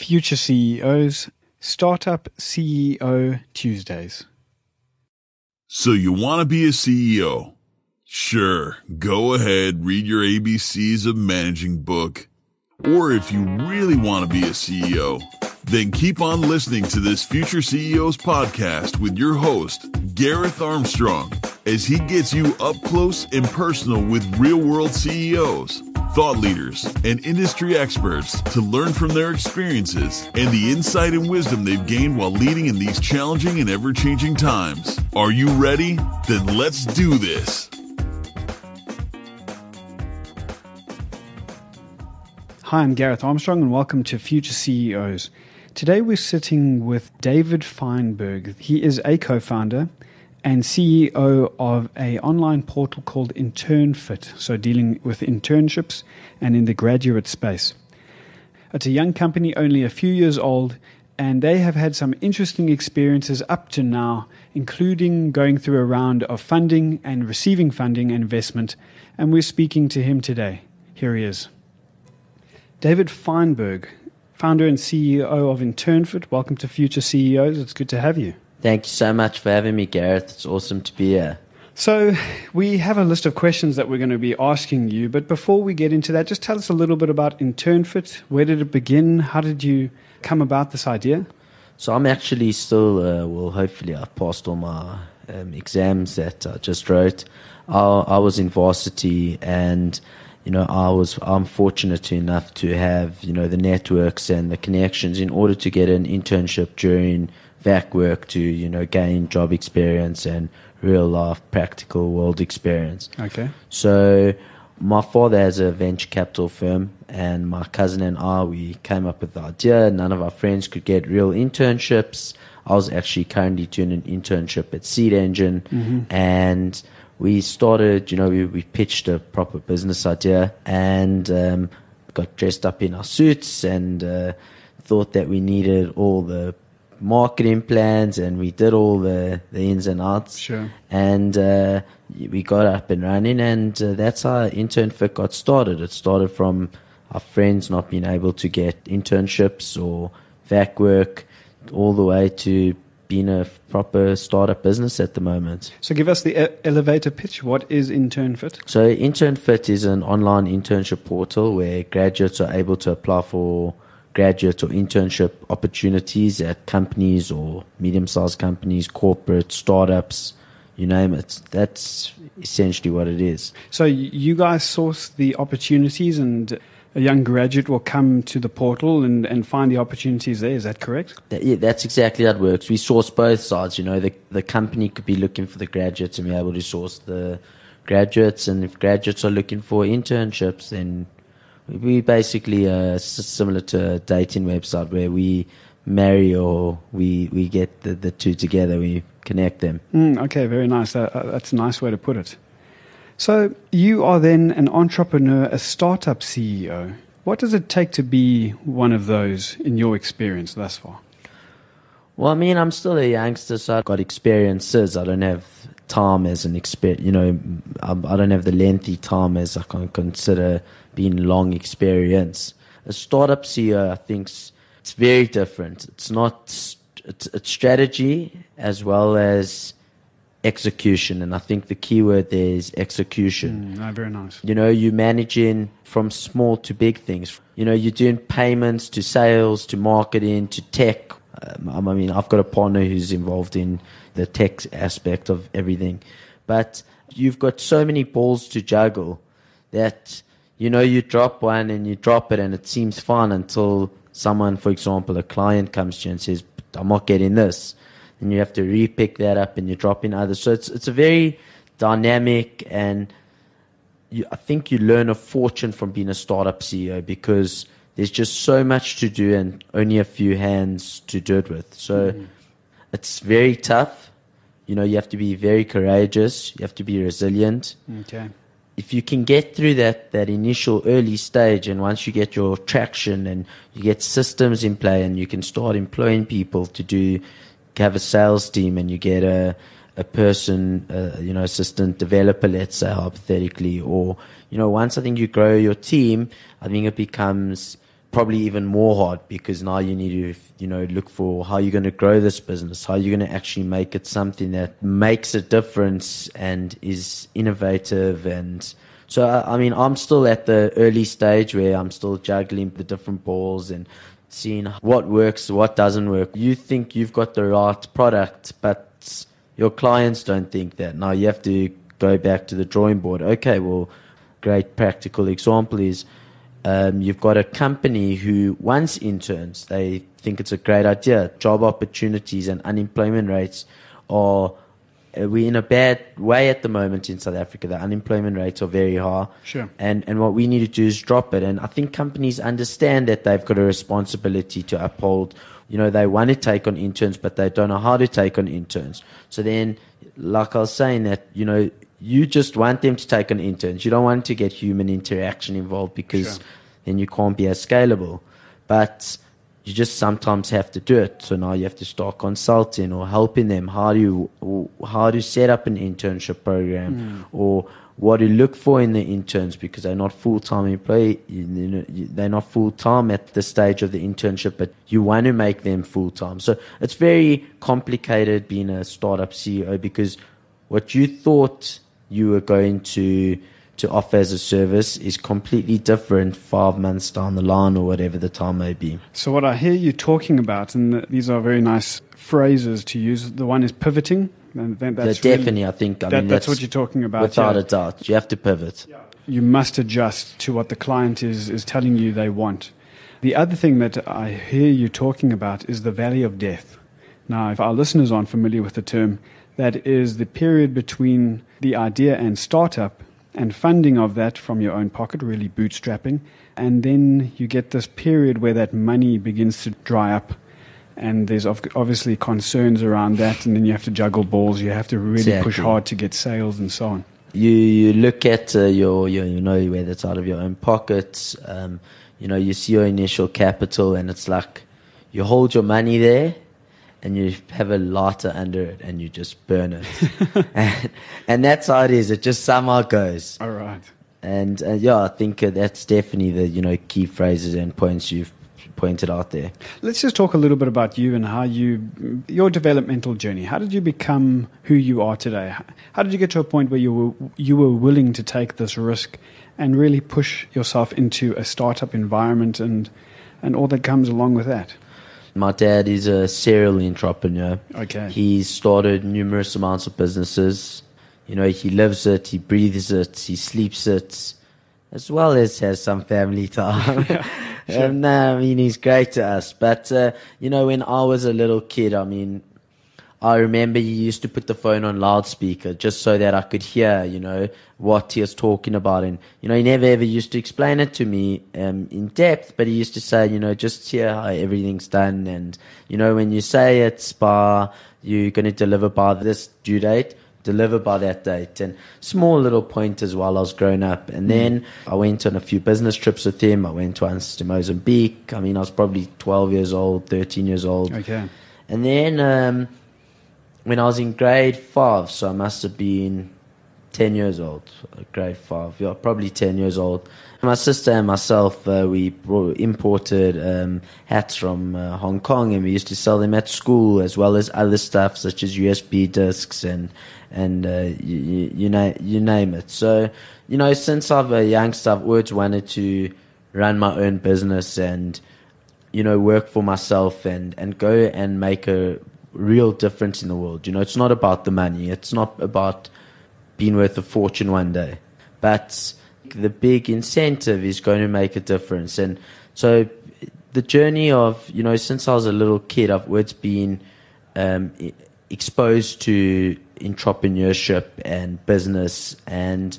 Future CEOs, Startup CEO Tuesdays. So you want to be a CEO? Sure, go ahead, read your ABCs of managing book. Or if you really want to be a CEO, then keep on listening to this Future CEOs podcast with your host, Gareth Armstrong, as he gets you up close and personal with real world CEOs, thought leaders, and industry experts to learn from their experiences and the insight and wisdom they've gained while leading in these challenging and ever changing times. Are you ready? Then let's do this. Hi, I'm Gareth Armstrong, and welcome to Future CEOs. Today we're sitting with David Feinberg. He is a co-founder and CEO of a online portal called InternFit, so dealing with internships and in the graduate space. It's a young company, only a few years old, and they have had some interesting experiences up to now, including going through a round of funding and receiving funding and investment. And we're speaking to him today. Here he is. David Feinberg, founder and CEO of InternFit. Welcome to Future CEOs. It's good to have you. Thank you so much for having me, Gareth. It's awesome to be here. So, we have a list of questions that we're going to be asking you, but before we get into that, just tell us a little bit about InternFit. Where did it begin? How did you come about this idea? So, I'm actually still, uh, well, hopefully, I've passed all my um, exams that I just wrote. I, I was in varsity and you know, I was I'm fortunate enough to have you know the networks and the connections in order to get an internship during VAC work to you know gain job experience and real life practical world experience. Okay. So my father has a venture capital firm, and my cousin and I we came up with the idea. None of our friends could get real internships. I was actually currently doing an internship at Seed Engine, mm-hmm. and we started, you know, we, we pitched a proper business idea and um, got dressed up in our suits and uh, thought that we needed all the marketing plans and we did all the, the ins and outs. Sure. And uh, we got up and running, and uh, that's how InternFit got started. It started from our friends not being able to get internships or VAC work, all the way to being a proper startup business at the moment. So, give us the elevator pitch. What is InternFit? So, InternFit is an online internship portal where graduates are able to apply for graduate or internship opportunities at companies or medium sized companies, corporate, startups, you name it. That's essentially what it is. So, you guys source the opportunities and a young graduate will come to the portal and, and find the opportunities there. Is that correct? That, yeah, that's exactly how it works. We source both sides. You know, the the company could be looking for the graduates, and we're able to source the graduates. And if graduates are looking for internships, then we basically uh, similar to a dating website where we marry or we we get the, the two together. We connect them. Mm, okay, very nice. That, uh, that's a nice way to put it. So, you are then an entrepreneur, a startup CEO. What does it take to be one of those in your experience thus far? Well, I mean, I'm still a youngster, so I've got experiences. I don't have time as an expert, you know, I don't have the lengthy time as I can consider being long experience. A startup CEO, I think, it's very different. It's not, it's, it's strategy as well as execution. And I think the key word there is execution. Mm, very nice. You know, you're managing from small to big things. You know, you're doing payments to sales to marketing to tech. Um, I mean, I've got a partner who's involved in the tech aspect of everything. But you've got so many balls to juggle that, you know, you drop one and you drop it and it seems fun until someone, for example, a client comes to you and says, I'm not getting this and you have to repick that up and you drop in others. So it's it's a very dynamic and you, I think you learn a fortune from being a startup CEO because there's just so much to do and only a few hands to do it with. So mm-hmm. it's very tough. You know, you have to be very courageous. You have to be resilient. Okay. If you can get through that that initial early stage, and once you get your traction and you get systems in play, and you can start employing people to do have a sales team and you get a a person, uh, you know, assistant developer, let's say hypothetically, or you know, once I think you grow your team, I think it becomes probably even more hard because now you need to you know look for how you're going to grow this business how you're going to actually make it something that makes a difference and is innovative and so i mean i'm still at the early stage where i'm still juggling the different balls and seeing what works what doesn't work. You think you've got the right product but your clients don't think that. Now you have to go back to the drawing board. Okay well great practical example is um, you've got a company who wants interns. They think it's a great idea. Job opportunities and unemployment rates are uh, we're in a bad way at the moment in South Africa. The unemployment rates are very high. Sure. And and what we need to do is drop it. And I think companies understand that they've got a responsibility to uphold. You know, they want to take on interns, but they don't know how to take on interns. So then, like I was saying, that you know, you just want them to take on interns. You don't want to get human interaction involved because Sure. then you can't be as scalable. But you just sometimes have to do it. So now you have to start consulting or helping them how do you, how to set up an internship program hmm. or what to look for in the interns because they're not full time employee. They're not full time at the stage of the internship, but you want to make them full time. So it's very complicated being a startup CEO because what you thought you were going to to offer as a service is completely different five months down the line or whatever the time may be. So, what I hear you talking about, and these are very nice phrases to use, the one is pivoting. And Yeah, that's really- definitely, I think. I that- mean, that's what you're talking about. Without yeah. a doubt, you have to pivot. you must adjust to what the client is, is telling you they want. The other thing that I hear you talking about is the valley of death. Now, if our listeners aren't familiar with the term, that is the period between the idea and startup and funding of that from your own pocket, really bootstrapping. And then you get this period where that money begins to dry up. And there's obviously concerns around that. And then you have to juggle balls. You have to really push hard to get sales and so on. you you look at uh, your, your you know whether it's out of your own pockets um, you know you see your initial capital and it's like you hold your money there and you have a lighter under it and you just burn it and, and that's how it is it just somehow goes All right. and uh, yeah i think uh, that's definitely the you know key phrases and points you've pointed out there Let's just talk a little bit about you and how you, your developmental journey. How did you become who you are today? How did you get to a point where you were you were willing to take this risk and really push yourself into a startup environment and and all that comes along with that? My dad is a serial entrepreneur Okay. He's started numerous amounts of businesses. You know, he lives it, he breathes it, he sleeps it, as well as has some family time. and uh, I mean, he's great to us. But, uh, you know, when I was a little kid, I mean, I remember he used to put the phone on loudspeaker just so that I could hear, you know, what he was talking about. And, you know, he never ever used to explain it to me um, in depth, but he used to say, you know, just hear how everything's done. And, you know, when you say it's by, you're going to deliver by this due date, deliver by that date. And small little pointers while I was growing up. And then I went on a few business trips with him. I went once to Mozambique. I mean, I was probably 12 years old, 13 years old. Okay. And then um, when I was in grade five, so I must have been 10 years old, grade five, yeah, probably 10 years old. My sister and myself, uh, we brought, imported um, hats from uh, Hong Kong and we used to sell them at school as well as other stuff such as USB discs and, and uh, you, you, you, na- you name it. So, you know, since I've a youngster, I've always wanted to run my own business and you know, work for myself and, and go and make a real difference in the world. You know, it's not about the money. It's not about being worth a fortune one day. But the big incentive is going to make a difference. And so the journey of, you know, since I was a little kid, I've always been um, exposed to entrepreneurship and business. And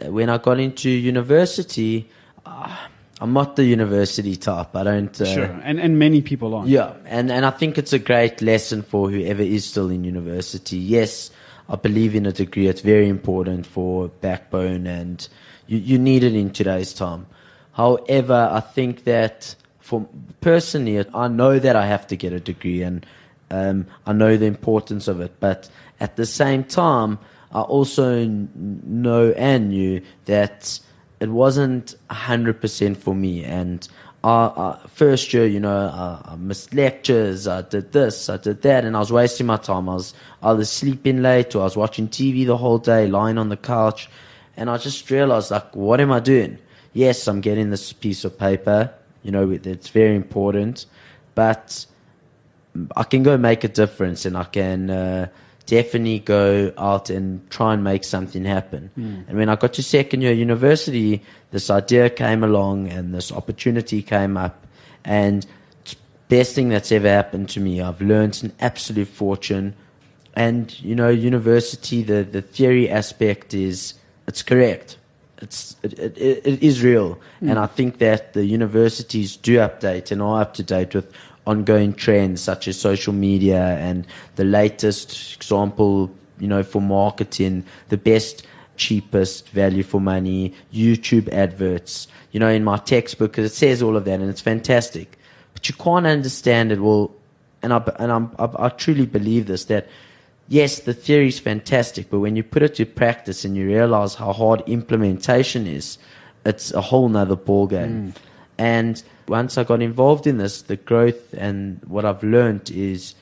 when I got into university, uh, I'm not the university type. I don't. Uh, Sure. And and many people aren't. yeah, and and I think it's a great lesson for whoever is still in university. Yes, I believe in a degree. It's very important for backbone, and you you need it in today's time. However, I think that for personally, I know that I have to get a degree, and um, I know the importance of it. But at the same time, I also know and knew that it wasn't 100% for me and uh, uh, first year, you know, uh, I missed lectures, I did this, I did that, and I was wasting my time. I was either sleeping late or I was watching TV the whole day, lying on the couch, and I just realized, like, what am I doing? Yes, I'm getting this piece of paper, you know, it's very important, but I can go make a difference and I can uh, definitely go out and try and make something happen. Mm. And when I got to second year university, this idea came along and this opportunity came up. And best thing that's ever happened to me. I've learned an absolute fortune. And, you know, university, the, the theory aspect is, it's correct. It's, it, it, it is real. Mm. And I think that the universities do update and are up to date with ongoing trends such as social media and the latest example, you know, for marketing, the best, cheapest value for money, YouTube adverts, you know, in my textbook, because it says all of that and it's fantastic. But you can't understand it. Well, and I, and I'm, I, I truly believe this, that yes, the theory is fantastic, but when you put it to practice and you realize how hard implementation is, it's a whole nother ballgame. Mm. And once I got involved in this, the growth and what I've learned is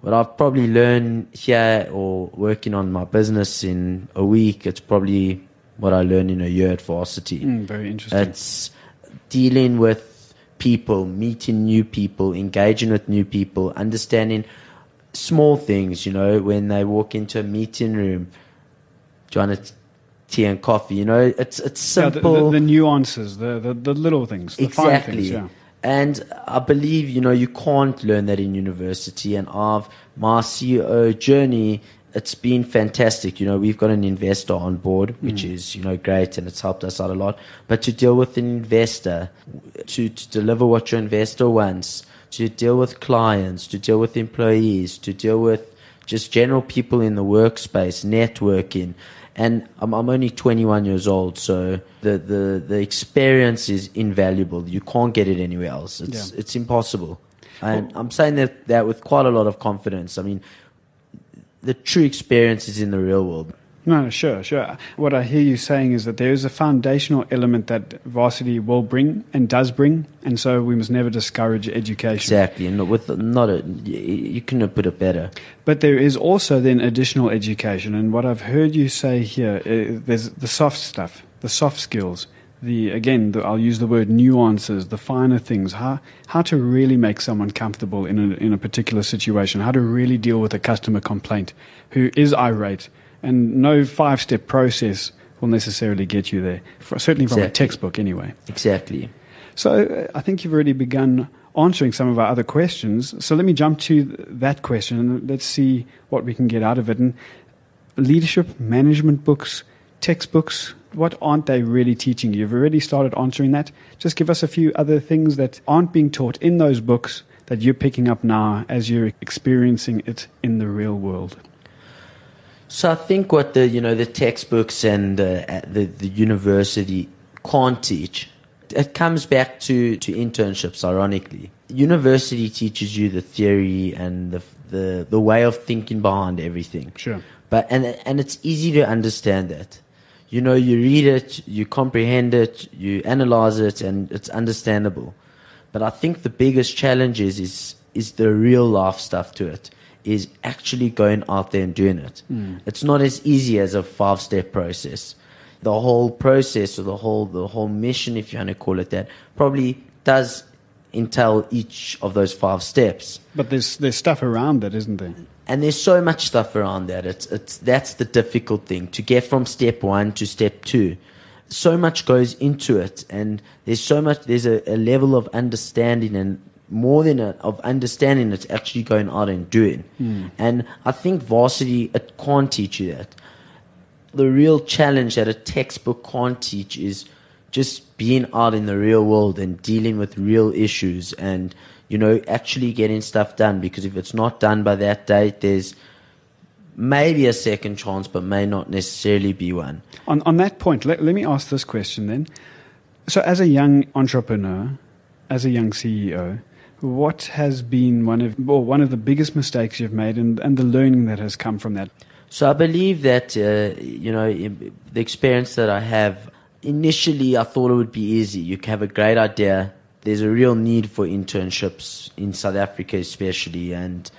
what I've probably learned here or working on my business in a week. It's probably what I learned in a year at varsity. Mm, very interesting. It's dealing with people, meeting new people, engaging with new people, understanding small things. You know, when they walk into a meeting room, trying to tea and coffee. You know, it's it's simple. Yeah, the, the, the, nuances, the, the, the little things, the exactly. Things, yeah. And I believe you know you can't learn that in university. And I've my CEO journey. It's been fantastic. You know, we've got an investor on board, which mm. is, you know, great and it's helped us out a lot. But to deal with an investor, to, to deliver what your investor wants, to deal with clients, to deal with employees, to deal with just general people in the workspace, networking, and I'm, I'm only 21 years old, so the, the, the experience is invaluable. You can't get it anywhere else. It's yeah. it's impossible, and well, I'm saying that that with quite a lot of confidence. I mean, the true experience is in the real world. No, sure, sure. What I hear you saying is that there is a foundational element that varsity will bring and does bring, and so we must never discourage education. Exactly, and with not a, you couldn't have put it better. But there is also then additional education, and what I've heard you say here, uh, there's the soft stuff, the soft skills, the again, the, I'll use the word nuances, the finer things, how how to really make someone comfortable in a in a particular situation, how to really deal with a customer complaint who is irate and no five step process will necessarily get you there, for, certainly from exactly. a textbook anyway. Exactly. So uh, I think you've already begun answering some of our other questions. So let me jump to that question and let's see what we can get out of it. And leadership, management books, textbooks, what aren't they really teaching you? You've already started answering that. Just give us a few other things that aren't being taught in those books that you're picking up now as you're experiencing it in the real world. So I think what the you know the textbooks and uh, the the university can't teach, it comes back to to internships. Ironically, university teaches you the theory and the the the way of thinking behind everything. Sure. But and and it's easy to understand that. You know, you read it, you comprehend it, you analyze it, and it's understandable. But I think the biggest challenge is is, is the real life stuff to it is actually going out there and doing it. Mm. It's not as easy as a five step process. The whole process or the whole the whole mission, if you want to call it that, probably does entail each of those five steps. But there's there's stuff around that, isn't there? And there's so much stuff around that. It's it's that's the difficult thing to get from step one to step two. So much goes into it, and there's so much. There's a, a level of understanding and more than a, of understanding it's actually going out and doing. Mm. And I think varsity it can't teach you that. The real challenge that a textbook can't teach is just being out in the real world and dealing with real issues and you know actually getting stuff done because if it's not done by that date there's maybe a second chance but may not necessarily be one on on that point let, let me ask this question then so as a young entrepreneur as a young ceo what has been one of well, one of the biggest mistakes you've made, and, and the learning that has come from that? So I believe that uh, you know the experience that I have. Initially, I thought it would be easy. You have a great idea, there's a real need for internships in South Africa, especially, and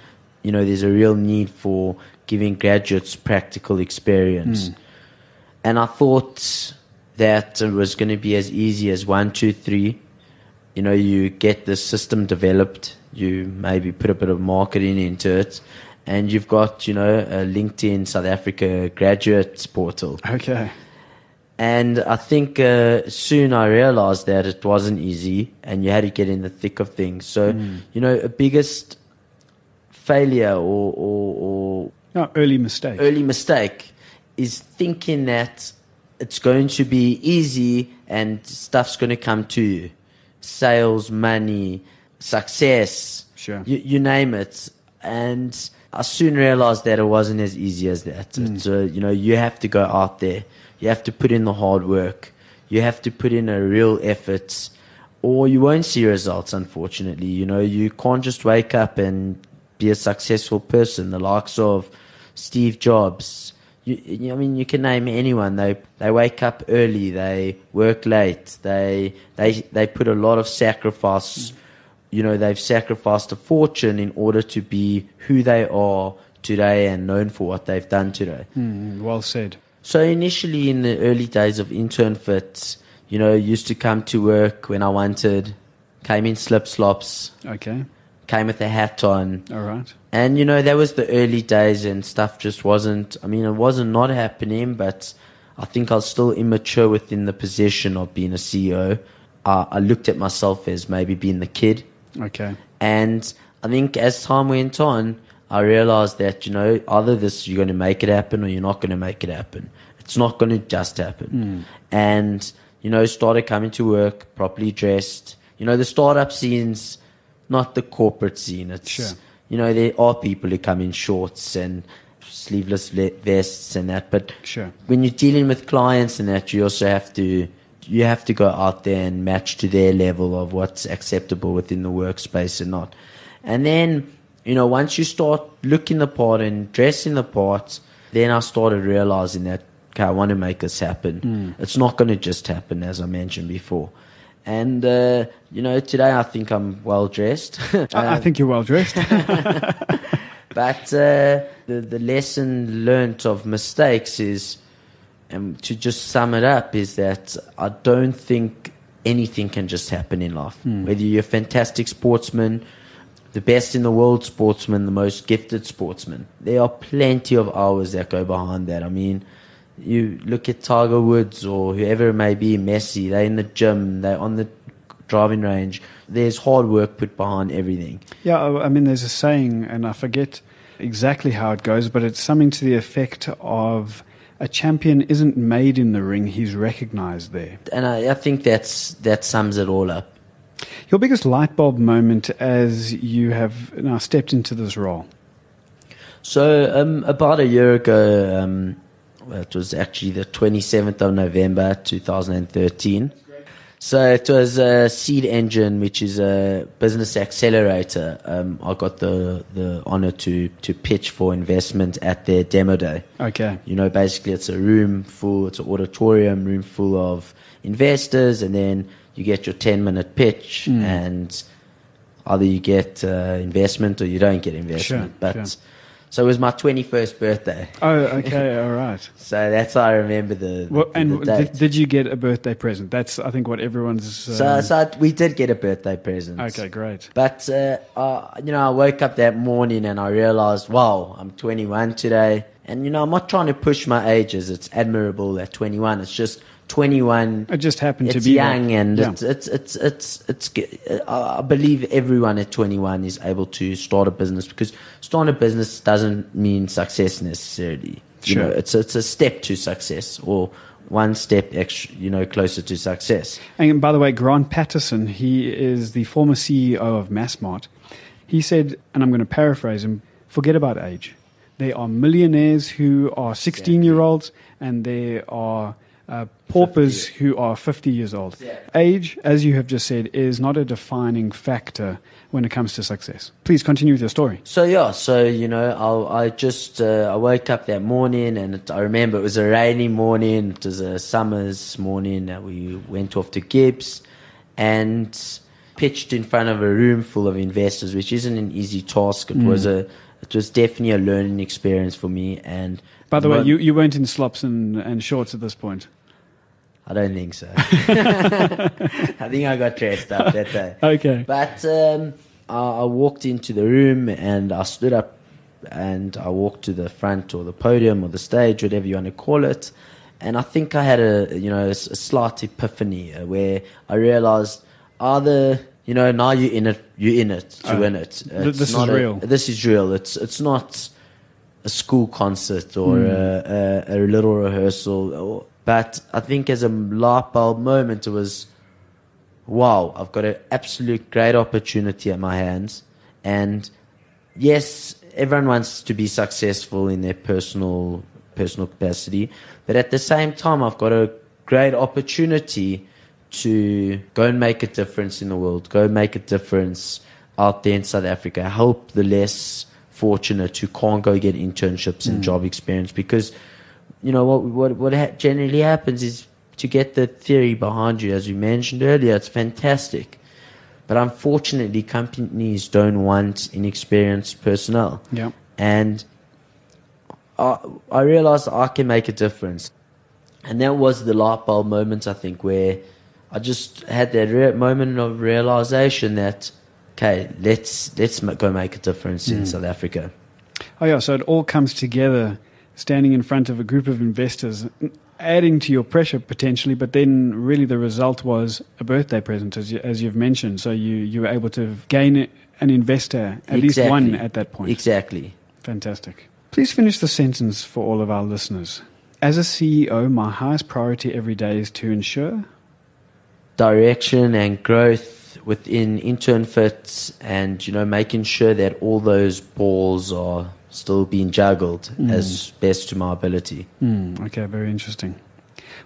you know, there's a real need for giving graduates practical experience. Mm. And I thought that it was going to be as easy as one, two, three. You know, you get the system developed, you maybe put a bit of marketing into it, and you've got, you know, a LinkedIn South Africa graduates portal. Okay. And I think uh, soon I realized that it wasn't easy and you had to get in the thick of things. So, you know, a biggest failure or, or, or No, early mistake. early mistake is thinking that it's going to be easy and stuff's going to come to you. Sales, money, success, Sure. you, you name it. And I soon realized that it wasn't as easy as that. It's, uh, you know, you have to go out there. You have to put in the hard work. You have to put in a real effort or you won't see results, unfortunately. You know, you can't just wake up and be a successful person. The likes of Steve Jobs. You, you- I mean, you can name anyone. They they wake up early. They work late. They they they put a lot of sacrifice. You know, they've sacrificed a fortune in order to be who they are today and known for what they've done today. Mm, well said. So initially, in the early days of InternFit, you know, used to come to work when I wanted, came in slip slops, Okay. Came with a hat on, All right. and you know, that was the early days, and stuff just wasn't. I mean, it wasn't not happening, but I think I was still immature within the position of being a CEO. Uh, I looked at myself as maybe being the kid, Okay. and I think as time went on, I realized that, you know, either this you're going to make it happen or you're not going to make it happen. It's not going to just happen. And, you know, started coming to work properly dressed. You know, the startup scene's not the corporate scene. It's, Sure. you know, there are people who come in shorts and sleeveless le- vests and that. But Sure. when you're dealing with clients and that, you also have to you have to go out there and match to their level of what's acceptable within the workspace and not. And then, you know, once you start looking the part and dressing the part, then I started realizing that okay, I want to make this happen. Hmm. It's not going to just happen, as I mentioned before. And uh, you know, today I think I'm well dressed. I, I think you're well dressed. But uh, the the lesson learnt of mistakes is, and to just sum it up, is that I don't think anything can just happen in life. Whether you're a fantastic sportsman, the best in the world sportsman, the most gifted sportsman, there are plenty of hours that go behind that. I mean, you look at Tiger Woods or whoever it may be, Messi. They're in the gym. They're on the driving range. There's hard work put behind everything. yeah, I mean, there's a saying, and I forget exactly how it goes, but it's something to the effect of a champion isn't made in the ring, he's recognized there. and I, I think that's that sums it all up. Your biggest light bulb moment as you have now stepped into this role? So um, about a year ago, um, it was actually the 27th of November 2013. So it was a Seed Engine, which is a business accelerator. Um, I got the, the honor to, to pitch for investment at their demo day. Okay. You know, basically, it's a room full, it's an auditorium room full of investors, and then you get your 10 minute pitch, and either you get uh, investment or you don't get investment. Sure, but sure. So it was my 21st birthday. Oh, okay, all right. So that's how I remember the, Well, the, and the did, did you get a birthday present? That's, I think, what everyone's. Uh, so, so I- we did get a birthday present. okay, great. But uh, uh, you know, I woke up that morning and I realized, wow, I'm 21 today. And you know, I'm not trying to push my ages. It's admirable at 21. It's just 21. It just happened to be young and Yeah. it's, it's it's it's it's. uh, I believe everyone at 21 is able to start a business because starting a business doesn't mean success necessarily. You Sure. know, it's it's a step to success or one step extra, you know, closer to success. And by the way, Grant Pattison, he is the former CEO of Massmart. He said, and I'm going to paraphrase him forget about age. There are millionaires who are 16 year olds, and there are uh, paupers who are 50 years old. Exactly. Age, as you have just said, is not a defining factor when it comes to success. Please continue with your story. So yeah, so you know, I, I just uh, I woke up that morning and it, I remember it was a rainy morning. It was a summer's morning that we went off to GIBS, and pitched in front of a room full of investors, which isn't an easy task. It was a it was definitely a learning experience for me. And By the way, you, you weren't in slops and, and shorts at this point. I don't think so. I think I got dressed up that day. Okay. But um, I, I walked into the room and I stood up and I walked to the front or the podium or the stage, whatever you want to call it. And I think I had a you know a, slight epiphany uh, where I realized either you know now you're in it, you're in it to Oh, win it. It's this is not a- real. This is real. It's it's not a school concert or a, a, a little rehearsal. Or, but I think as a light bulb moment, it was wow, I've got an absolute great opportunity at my hands. And yes, everyone wants to be successful in their personal personal capacity, but at the same time, I've got a great opportunity to go and make a difference in the world, go make a difference out there in South Africa, help the less fortunate who can't go get internships and hmm. job experience. Because you know what what what ha- generally happens is to get the theory behind you as we mentioned earlier it's fantastic but unfortunately companies don't want inexperienced personnel Yeah. and I, I realized I can make a difference. And that was the light bulb moment, I think, where I just had that re- moment of realization that, okay, let's let's go make a difference in hmm. South Africa. Oh, yeah. So it all comes together standing in front of a group of investors, adding to your pressure potentially, but then really the result was a birthday present, as, you, as you've mentioned. So you, you were able to gain an investor, at least one at that point. Exactly. Fantastic. Please finish the sentence for all of our listeners. As a CEO, my highest priority every day is to ensure. Direction and growth within intern fits and, you know, making sure that all those balls are still being juggled as best to my ability. Hmm, okay, very interesting.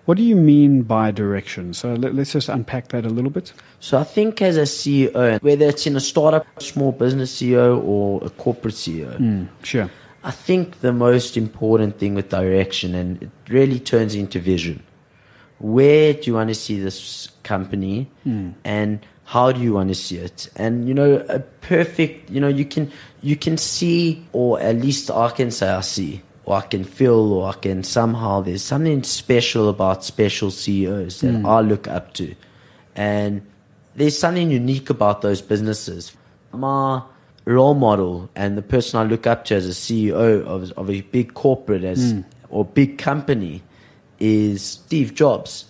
What do you mean by direction? So let, let's just unpack that a little bit. So I think as a CEO, whether it's in a startup, small business CEO, or a corporate CEO, Hmm, sure. I think the most important thing with direction, and it really turns into vision. Where do you want to see this company, and how do you want to see it? And you know, a perfect, you know, you can you can see, or at least I can say I see, or I can feel, or I can somehow. There's something special about special CEOs that hmm. I look up to, and there's something unique about those businesses. My role model and the person I look up to as a CEO of, of a big corporate as hmm. or big company is Steve Jobs.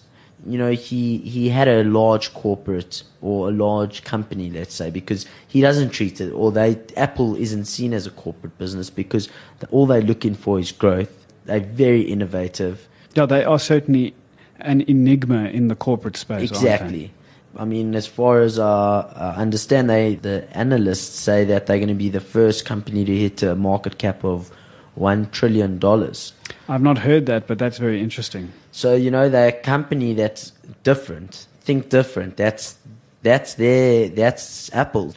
You know, he, he had a large corporate or a large company, let's say, because he doesn't treat it, or they Apple isn't seen as a corporate business because all they're looking for is growth. They're very innovative. Yeah, they are certainly an enigma in the corporate space. Exactly. I mean, as far as uh, I understand, they the analysts say that they're going to be the first company to hit a market cap of one trillion dollars. I've not heard that, but that's very interesting. So you know, they're a company that's different. Think different. That's that's their that's Apple,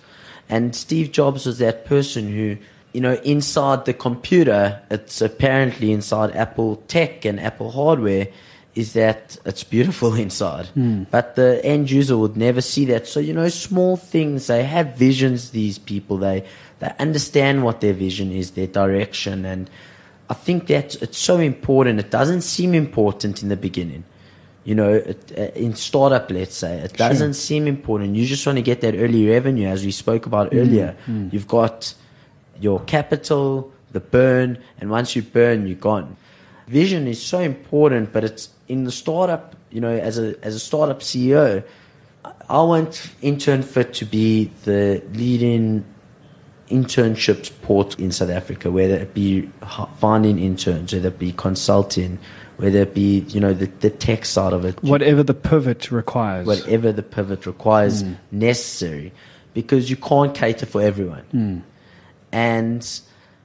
and Steve Jobs was that person who. You know, inside the computer, it's apparently inside Apple tech and Apple hardware, is that it's beautiful inside. Hmm. But the end user would never see that. So, you know, small things, they have visions, these people. They they understand what their vision is, their direction. And I think that it's so important. It doesn't seem important in the beginning. You know, it, uh, in startup, let's say, it doesn't seem important. You just want to get that early revenue, as we spoke about earlier. You've got your capital, the burn, and once you burn, you're gone. Vision is so important, but it's in the startup. You know, as a as a startup CEO, I want InternFit to be the leading internships port in South Africa, whether it be finding interns, whether it be consulting, whether it be you know the, the tech side of it, Whatever the pivot requires. whatever the pivot requires hmm. necessary because you can't cater for everyone. Hmm. And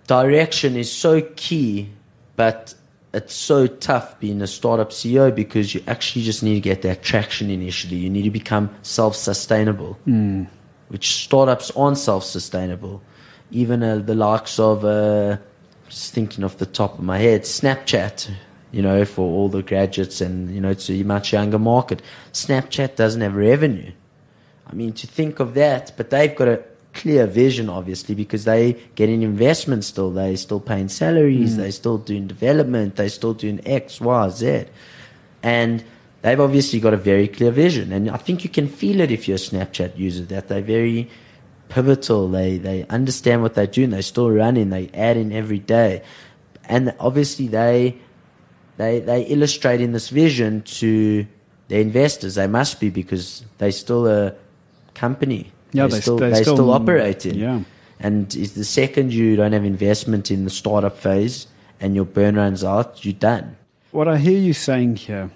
direction is so key but it's so tough being a startup ceo because you actually just need to get that traction initially. You need to become self-sustainable hmm. which startups aren't self-sustainable even uh, the likes of uh, just thinking off the top of my head snapchat you know for all the graduates and you know it's a much younger market snapchat doesn't have revenue I mean, to think of that, but they've got a clear vision, obviously, because they get an investment still. They're still paying salaries. Mm. They're still doing development. They're still doing X, Y, Z. And they've obviously got a very clear vision. And I think you can feel it if you're a Snapchat user that they're very pivotal. They, they understand what they're doing. They're still running. They add in every day. And obviously they, they, they illustrate in this vision to their investors. They must be because they're still a company. Yeah, they they- still they they still- still operating. yeah. And is the second you don't have investment in the startup phase and your burn runs out, you're done. What I hear you saying here,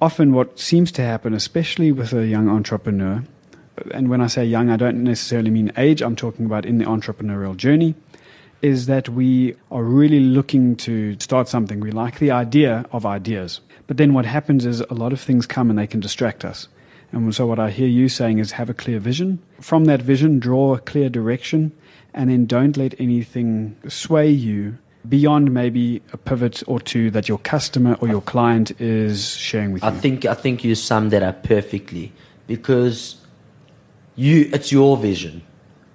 often what seems to happen, especially with a young entrepreneur, and when I say young, I don't necessarily mean age, I'm talking about in the entrepreneurial journey, is that we are really looking to start something. We like the idea of ideas. But then what happens is a lot of things come and they can distract us. And so what I hear you saying is have a clear vision. From that vision, draw a clear direction, and then don't let anything sway you beyond maybe a pivot or two that your customer or your client is sharing with I you. think I think you summed that up perfectly because you it's your vision.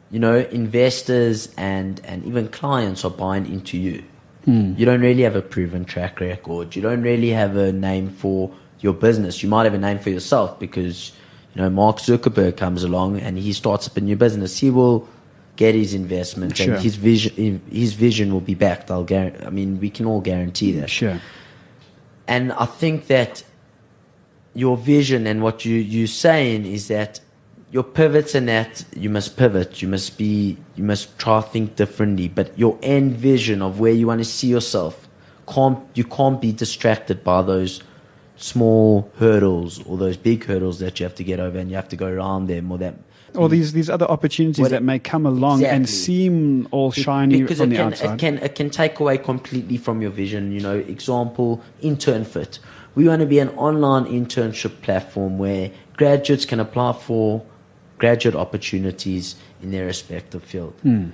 You know, investors and and even clients are buying into you. Hmm. You don't really have a proven track record. You don't really have a name for your business. You might have a name for yourself because you know Mark Zuckerberg comes along and he starts up a new business. He will get his investment Sure. and his vision his vision will be backed. I'll guarantee. I mean, we can all guarantee that. Sure. And I think that your vision and what you, you're saying is that your pivots and that you must pivot. You must be, you must try to think differently. But your end vision of where you want to see yourself, can't, you can't be distracted by those small hurdles or those big hurdles that you have to get over and you have to go around them or that. Or these, these other opportunities that may come along and seem all shiny because from it the can, outside. It can it can take away completely from your vision. You know, example, InternFit. We want to be an online internship platform where graduates can apply for graduate opportunities in their respective field. Hmm.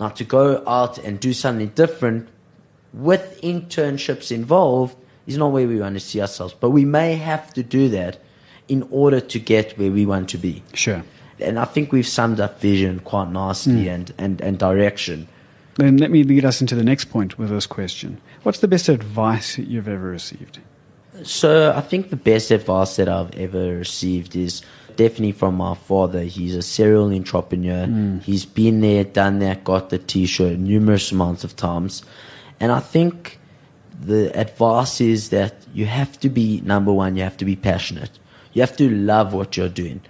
Now, to go out and do something different with internships involved is not where we want to see ourselves. But we may have to do that in order to get where we want to be. Sure. And I think we've summed up vision quite nicely Hmm. and, and, and direction. Then let me lead us into the next point with this question. What's the best advice you've ever received? So I think the best advice that I've ever received is definitely from my father. He's a serial entrepreneur. He's been there, done that, got the t-shirt numerous amounts of times. And I think the advice is that you have to be number one, you have to be passionate. You have to love what you're doing.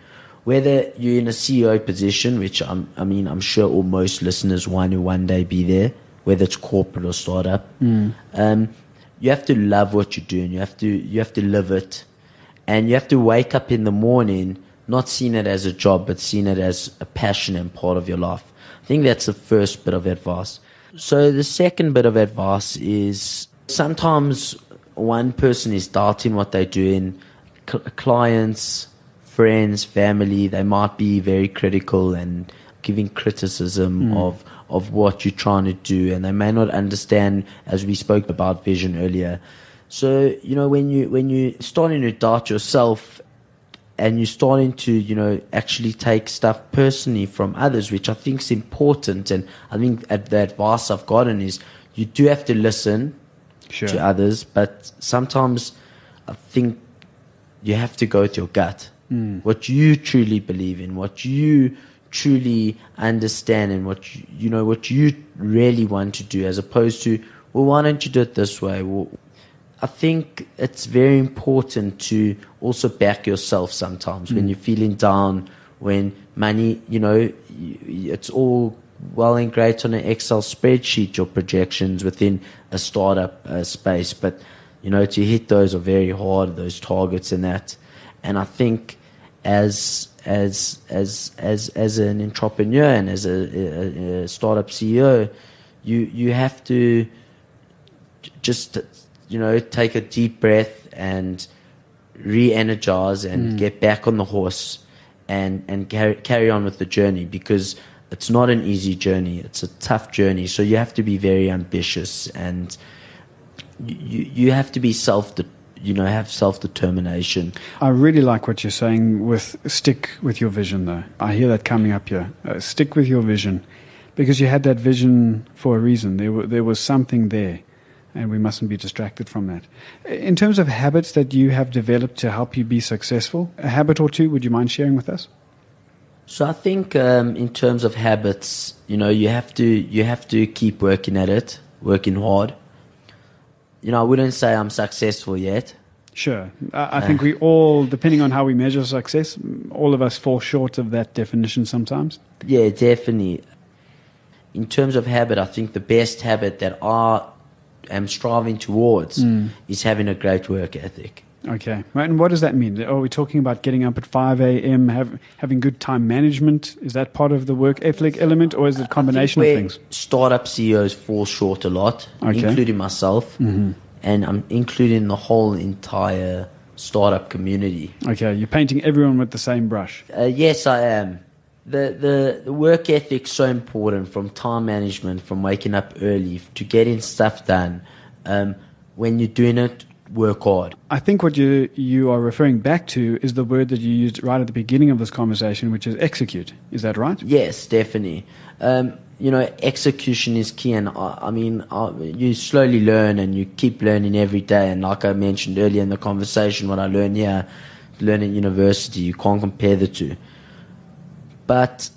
Whether you're in a CEO position, which I'm, I mean, I'm sure all most listeners want to one day be there, whether it's corporate or startup. Um, you have to love what you're doing. You have to you have to live it, and you have to wake up in the morning not seeing it as a job, but seeing it as a passion and part of your life. I think that's the first bit of advice. So the second bit of advice is sometimes one person is doubting what they're doing. Cl- clients, friends, family, they might be very critical and giving criticism hmm. of of what you're trying to do and they may not understand as we spoke about vision earlier. So, you know, when you when you starting to doubt yourself and you're starting to, you know, actually take stuff personally from others, which I think is important and I think at the advice I've gotten is you do have to listen Sure. to others, but sometimes I think you have to go with your gut. Hmm. What you truly believe in, what you truly understand, and what you, you know, what you really want to do, as opposed to, well, why don't you do it this way? Well, I think it's very important to also back yourself sometimes when you're feeling down, when money, you know, it's all well and great on an Excel spreadsheet, your projections within a startup uh, space, but you know, to hit those are very hard, those targets and that. And I think as as as as as an entrepreneur and as a, a, a startup CEO, you you have to just you know take a deep breath and re-energize and get back on the horse and and carry, carry on with the journey because it's not an easy journey it's a tough journey so you have to be very ambitious and you you have to be self you know have self determination. I really like what you're saying with stick with your vision, though. I hear that coming up here. Uh, stick with your vision because you had that vision for a reason. There, w- there was something there, and we mustn't be distracted from that. In terms of habits that you have developed to help you be successful, a habit or two, would you mind sharing with us? So I think um, in terms of habits, you know, you have to you have to keep working at it, working hard. You know, I wouldn't say I'm successful yet. Sure. I, I think we all, depending on how we measure success, all of us fall short of that definition sometimes. Yeah, definitely. In terms of habit, I think the best habit that I am striving towards is having a great work ethic. Okay. Right, And what does that mean? Are we talking about getting up at 5 a.m., have, having good time management? Is that part of the work ethic element, or is it a combination of things? Startup CEOs fall short a lot, Okay. Mm-hmm. including myself, and I'm including the whole entire startup community. Okay, you're painting everyone with the same brush. Uh, yes, I am. The, the the work ethic's so important from time management, from waking up early to getting stuff done. Um, when you're doing it, work hard. I think what you you are referring back to is the word that you used right at the beginning of this conversation, which is execute. Is that right? Yes, definitely. Um, you know, execution is key, and I, I mean, I, you slowly learn and you keep learning every day. And like I mentioned earlier in the conversation, what I learned here, learn at university, you can't compare the two. But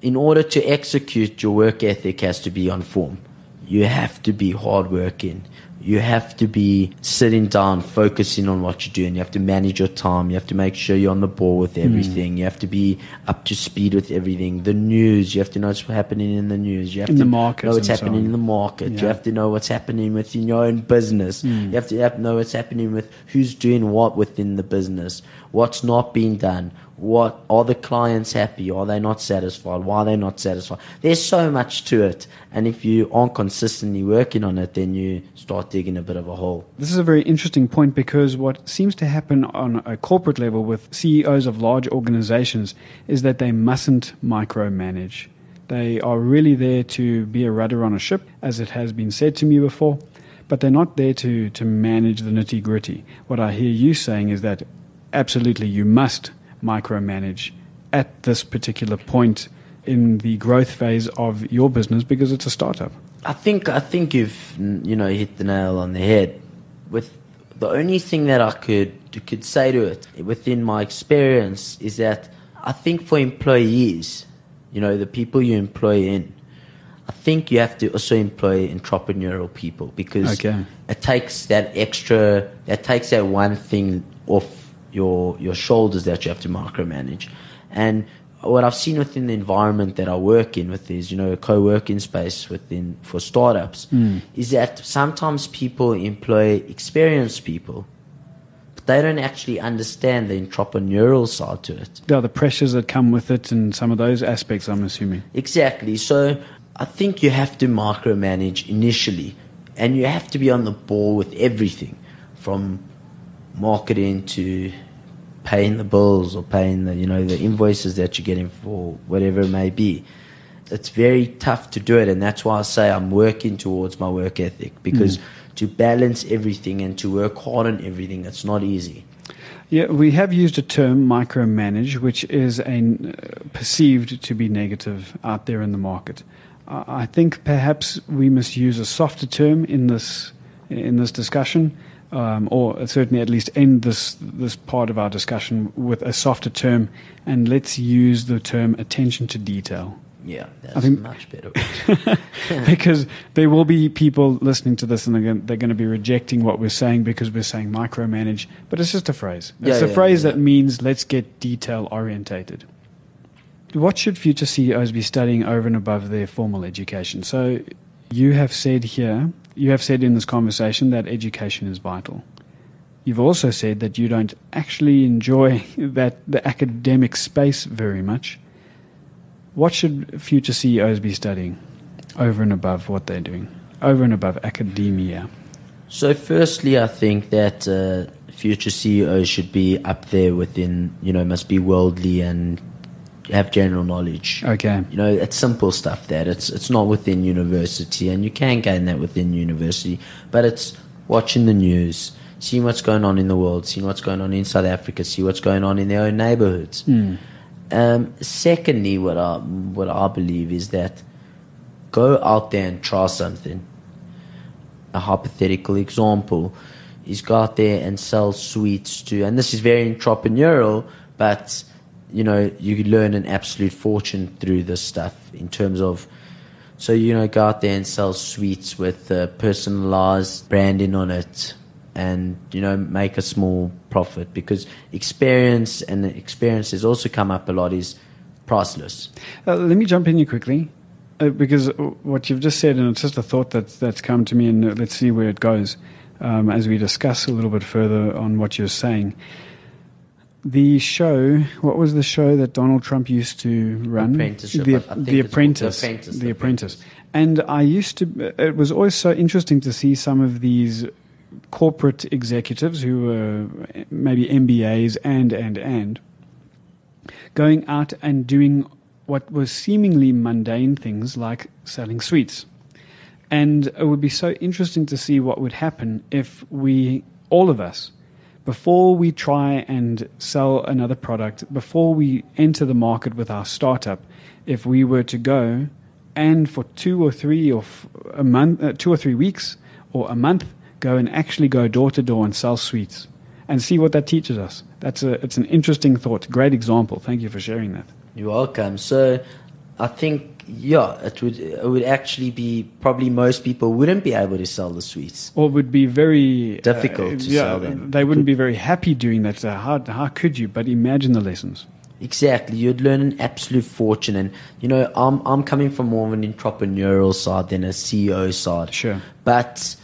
in order to execute, your work ethic has to be on form. You have to be hardworking. You have to be sitting down, focusing on what you're doing. You have to manage your time. You have to make sure you're on the ball with everything. Hmm. You have to be up to speed with everything. The news, you have to know what's happening in the news. You have In to the know what's and so happening in the market. Yeah. You have to know what's happening within your own business. Hmm. You have to know what's happening with who's doing what within the business, what's not being done, what are the clients happy, are they not satisfied, why are they not satisfied. There's so much to it, and if you aren't consistently working on it, then you start digging a bit of a hole. This is a very interesting point because what seems to happen on a corporate level with CEOs of large organizations is that they mustn't micromanage. They are really there to be a rudder on a ship, as it has been said to me before, but they're not there to, to manage the nitty gritty. What I hear you saying is that absolutely you must micromanage at this particular point in the growth phase of your business because it's a startup. I think I think you've you know hit the nail on the head. With the only thing that I could could say to it within my experience is that I think for employees, you know, the people you employ in, I think you have to also employ entrepreneurial people because Okay. it takes that extra that takes that one thing off your your shoulders that you have to micromanage. And what I've seen within the environment that I work in with is, you know, a co-working space within for startups, hmm. is that sometimes people employ experienced people, but they don't actually understand the entrepreneurial side to it. Are the pressures that come with it and some of those aspects, I'm assuming. Exactly. So I think you have to micromanage initially, and you have to be on the ball with everything, from marketing to paying the bills or paying the you know the invoices that you're getting for whatever it may be. It's very tough to do it, and that's why I say I'm working towards my work ethic because to balance everything and to work hard on everything, it's not easy. Yeah, we have used a term, micromanage, which is a, uh, perceived to be negative out there in the market. Uh, I think perhaps we must use a softer term in this in this discussion, um, or certainly at least end this this part of our discussion with a softer term, and let's use the term attention to detail. Yeah, that's think- much better. because there will be people listening to this and they're going, they're going to be rejecting what we're saying because we're saying micromanage, but it's just a phrase. It's Yeah, a yeah, phrase yeah. that means let's get detail orientated. What should future CEOs be studying over and above their formal education? So, you have said here, you have said in this conversation that education is vital. You've also said that you don't actually enjoy that the academic space very much. What should future CEOs be studying over and above what they're doing, over and above academia? So, firstly, I think that uh, future CEOs should be up there within, you know, must be worldly and have general knowledge. Okay. You know, it's simple stuff that it's it's not within university, and you can gain that within university, but it's watching the news, seeing what's going on in the world, seeing what's going on in South Africa, see what's going on in their own neighborhoods. Um, secondly, what I what I believe is that go out there and try something. A hypothetical example is go out there and sell sweets to, and this is very entrepreneurial, but you know you learn an absolute fortune through this stuff in terms of. So you know, go out there and sell sweets with uh, personalized branding on it, and you know make a small profit because experience and the experience has also come up a lot is priceless. Uh, let me jump in here quickly, uh, because what you've just said, and it's just a thought that's that's come to me, and uh, let's see where it goes um, as we discuss a little bit further on what you're saying. The show, what was the show that Donald Trump used to run? Apprenticeship. The, I- I think the called The Apprentice. Apprentice, The Apprentice. And I used to. It was always so interesting to see some of these corporate executives who were maybe MBAs and and and going out and doing what was seemingly mundane things like selling sweets. And it would be so interesting to see what would happen if we, all of us, before we try and sell another product, before we enter the market with our startup, if we were to go and for two or three or f- a month, uh, two or three weeks or a month, go and actually go door to door and sell sweets and see what that teaches us. That's a, it's an interesting thought. Great example. Thank you for sharing that. You're welcome. So, I think yeah, it would it would actually be probably most people wouldn't be able to sell the sweets. Or would be very uh, Difficult to yeah, sell them. They wouldn't be very happy doing that. So how how could you? But imagine the lessons. Exactly, you'd learn an absolute fortune, and you know, I'm I'm coming from more of an entrepreneurial side than a CEO side. Sure. but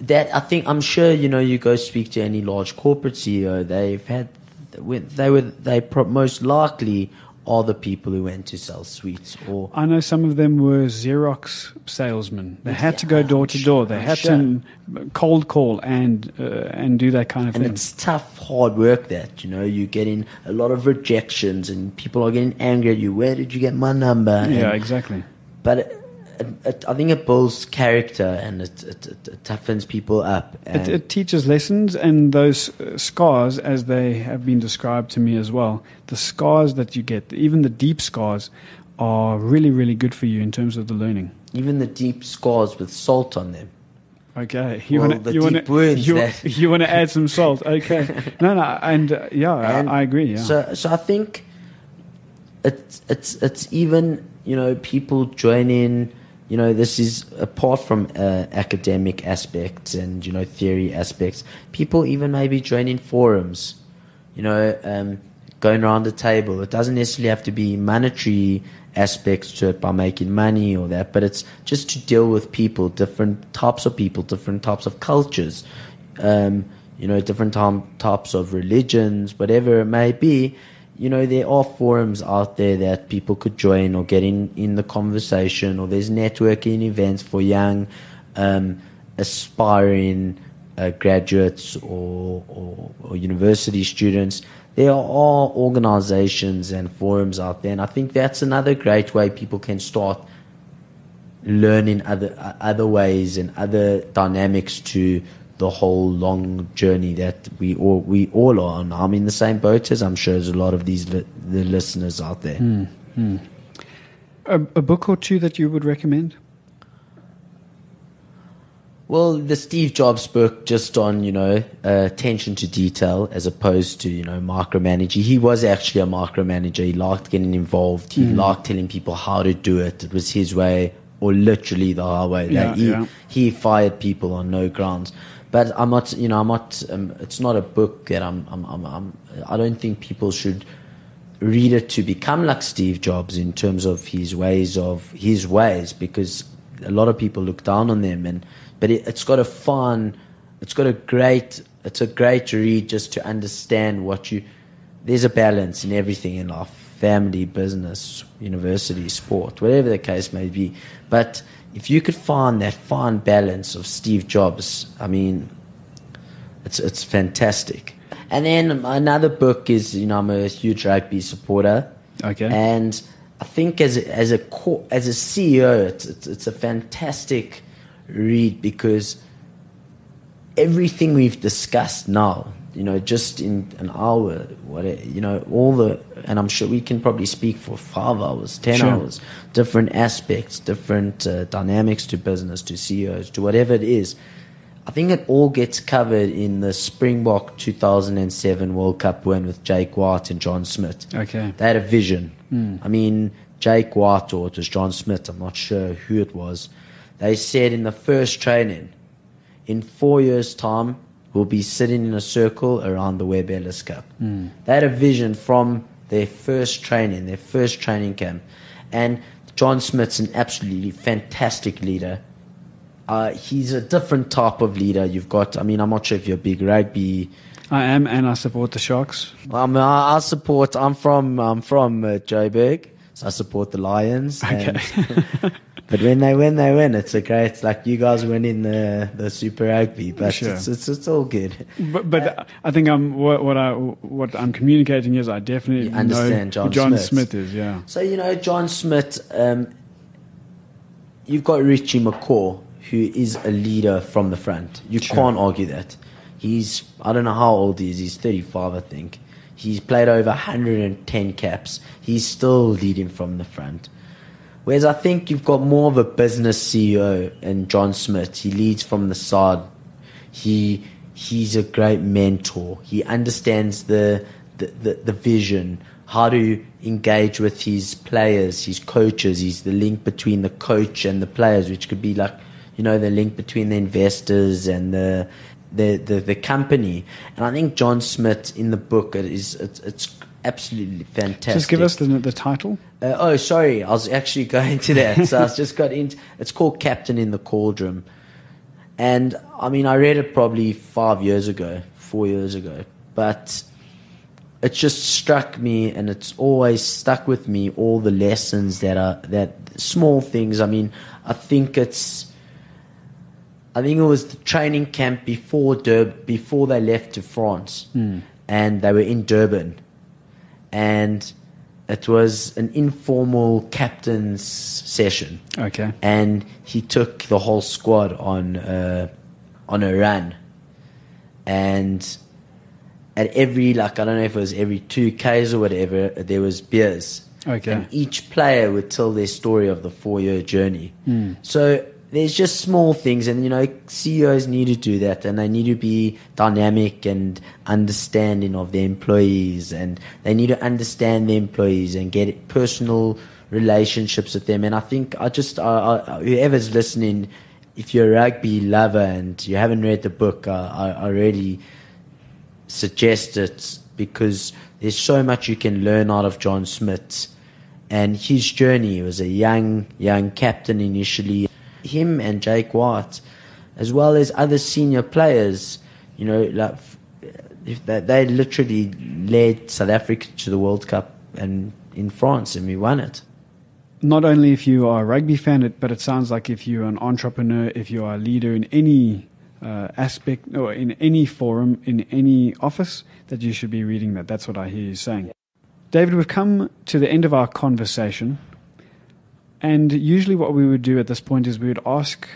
that I think I'm sure you know you go speak to any large corporate CEO, they've had they were they pro- most likely are the people who went to sell sweets or I know some of them were Xerox salesmen. They had to go door to door. They had sure. to cold call and uh, and do that kind of and thing. it's tough, hard work. That you know, you're getting a lot of rejections, and people are getting angry at you. Where did you get my number? Yeah, And- exactly. but it, it, I think it builds character and it, it, it, it toughens people up. It, it teaches lessons, and those uh, scars, as they have been described to me as well, the scars that you get, even the deep scars, are really, really good for you in terms of the learning. even the deep scars with salt on them. Okay, you Well, want to you want you, you want to add some salt? Okay, no, no, and uh, yeah, And I, I agree. Yeah, So, so I think it's it's it's even you know people join in. You know, this is apart from uh, academic aspects and you know theory aspects. People even maybe join in forums. You know, um, going around the table. It doesn't necessarily have to be monetary aspects to it by making money or that, but it's just to deal with people, different types of people, different types of cultures. Um, you know, different types of religions, whatever it may be. You know, there are forums out there that people could join or get in, in the conversation, or there's networking events for young, um, aspiring uh, graduates or, or, or university students. There are organizations and forums out there, and I think that's another great way people can start learning other uh, other ways and other dynamics to the whole long journey that we all we all are on. I'm in the same boat as I'm sure as a lot of these li- the listeners out there. Hmm, hmm. a, a book or two that you would recommend? Well, the Steve Jobs book just on you know uh, attention to detail as opposed to you know micromanaging. He was actually a micromanager. He liked getting involved. He hmm. liked telling people how to do it. It was his way, or literally the highway. Yeah, Like, he, yeah. he fired people on no grounds. But I'm not, you know, I'm not. Um, it's not a book that I'm. I'm, I'm, I'm. I don't think people should read it to become like Steve Jobs in terms of his ways of his ways, because a lot of people look down on them. And but it, it's got a fun. It's got a great. It's a great read just to understand what you. There's a balance in everything in life family, business, university, sport, whatever the case may be. But if you could find that fine balance of Steve Jobs, I mean, it's it's fantastic. And then another book is, you know, I'm a huge rugby supporter. Okay. And I think as a, as a co- as a CEO, it's, it's it's a fantastic read because everything we've discussed now, you know, just in an hour, what you know, all the, and I'm sure we can probably speak for five hours, ten Sure. hours, different aspects, different uh, dynamics to business, to CEOs, to whatever it is. I think it all gets covered in the Springbok 2007 World Cup win with Jake White and John Smit. Okay. They had a vision. I mean, Jake White or it was John Smit, I'm not sure who it was. They said in the first training, in four years' time, we'll be sitting in a circle around the Webb Ellis Cup. They had a vision from their first training, their first training camp. And John Smit's an absolutely fantastic leader. Uh, he's a different type of leader. You've got, I mean, I'm not sure if you're a big rugby I am, and I support the Sharks. um, I, I support. I'm from. I'm from uh, Joburg, so I support the Lions. and- but when they win, they win. It's a great. It's like you guys winning the the Super Rugby, but Sure. it's, it's it's all good. But, but I think I'm what, what I what I'm communicating is I definitely You understand know John John Smit. Smit is. Yeah. So you know, John Smit. Um, you've got Richie McCaw, who is a leader from the front. You Sure. can't argue that. He's I don't know how old he is. He's 35, I think. He's played over 110 caps. He's still leading from the front. Whereas I think you've got more of a business CEO in John Smit. He leads from the side. He he's a great mentor. He understands the the, the, the vision, how to engage with his players, his coaches. He's the link between the coach and the players, which could be like, you know, the link between the investors and the the, the, the company. And I think John Smit in the book it is it's, it's absolutely fantastic. Just give us the the title. Uh, oh, sorry, I was actually going to that. so I just got into. It's called Captain in the Cauldron, and I mean, I read it probably five years ago, four years ago, but it just struck me, and it's always stuck with me. All the lessons that are that small things. I mean, I think it's. I think it was the training camp before Durb before they left to France, and they were in Durban, and it was an informal captain's session, Okay. and he took the whole squad on uh, on a run, and at every like I don't know if it was every two k's or whatever, there was beers. Okay. And each player would tell their story of the four year journey. So there's just small things, and you know, CEOs need to do that, and they need to be dynamic and understanding of their employees, and they need to understand their employees and get personal relationships with them. And I think I just, I, I, whoever's listening, if you're a rugby lover and you haven't read the book, I, I, really suggest it because there's so much you can learn out of John Smit and his journey. He was a young, young captain initially. Him and Jake White, as well as other senior players, you know, like if they, they literally led South Africa to the World Cup and in France, and we won it. Not only if you are a rugby fan, but it sounds like if you're an entrepreneur, if you are a leader in any uh, aspect or in any forum, in any office, that you should be reading that. That's what I hear you saying. David, we've come to the end of our conversation. And usually, what we would do at this point is we would ask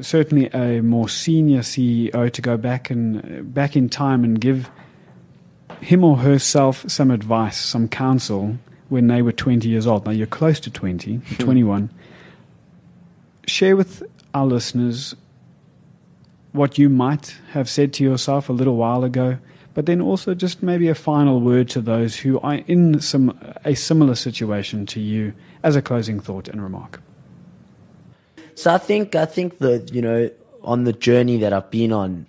certainly a more senior CEO to go back and back in time and give him or herself some advice, some counsel when they were 20 years old. Now you're close to 20, hmm. 21. Share with our listeners what you might have said to yourself a little while ago, but then also just maybe a final word to those who are in some a similar situation to you as a closing thought and remark. So I think I think that you know on the journey that I've been on,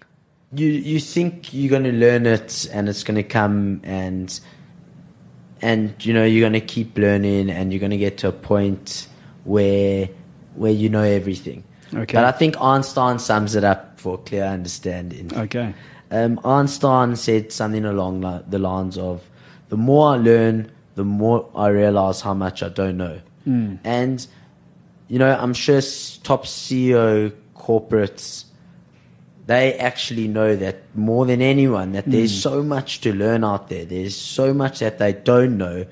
you you think you're going to learn it and it's going to come and and you know you're going to keep learning and you're going to get to a point where where you know everything. Okay. But I think Einstein sums it up for clear understanding. Okay. Um, Einstein said something along li- the lines of, "The more I learn, the more I realize how much I don't know." Hmm. And you know, I'm sure top CEO corporates they actually know that more than anyone that there's hmm. so much to learn out there. There's so much that they don't know.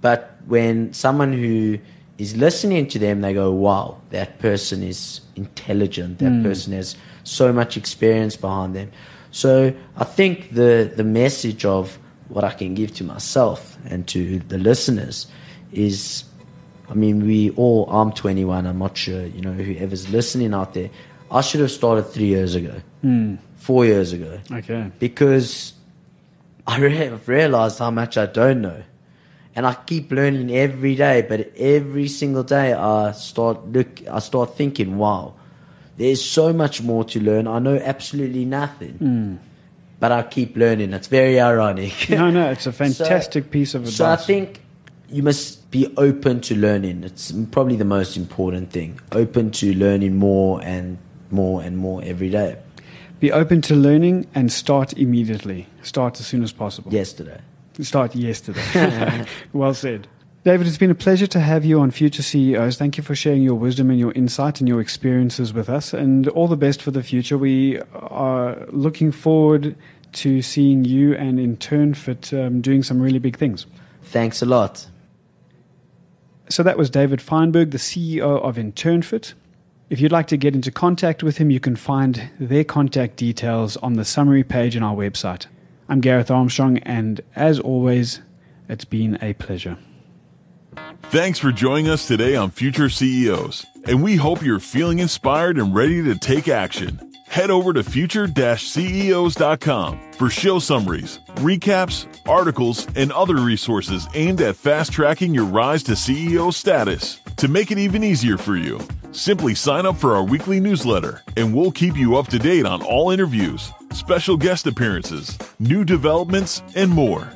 But when someone who is listening to them, they go, wow, that person is intelligent. That hmm. person has so much experience behind them. So I think the, the message of what I can give to myself and to the listeners is, I mean, we all, I'm 21, I'm not sure, you know, whoever's listening out there, I should have started three years ago, hmm. four years ago Okay. because I re- have realized how much I don't know. And I keep learning every day, but every single day I start look I start thinking, wow, there's so much more to learn. I know absolutely nothing. But I keep learning. It's very ironic. No, no, it's a fantastic piece of advice. So I think you must be open to learning. It's probably the most important thing. Open to learning more and more and more every day. Be open to learning and start immediately. Start as soon as possible. Yesterday. Start yesterday. well said. David, it's been a pleasure to have you on Future CEOs. Thank you for sharing your wisdom and your insight and your experiences with us, and all the best for the future. We are looking forward to seeing you and InternFit um, doing some really big things. Thanks a lot. So that was David Feinberg, the CEO of InternFit. If you'd like to get into contact with him, you can find their contact details on the summary page on our website. I'm Gareth Armstrong, and as always, it's been a pleasure. Thanks for joining us today on Future CEOs, and we hope you're feeling inspired and ready to take action. Head over to future-ceos.com for show summaries, recaps, articles, and other resources aimed at fast tracking your rise to CEO status. To make it even easier for you, simply sign up for our weekly newsletter, and we'll keep you up to date on all interviews, special guest appearances, new developments, and more.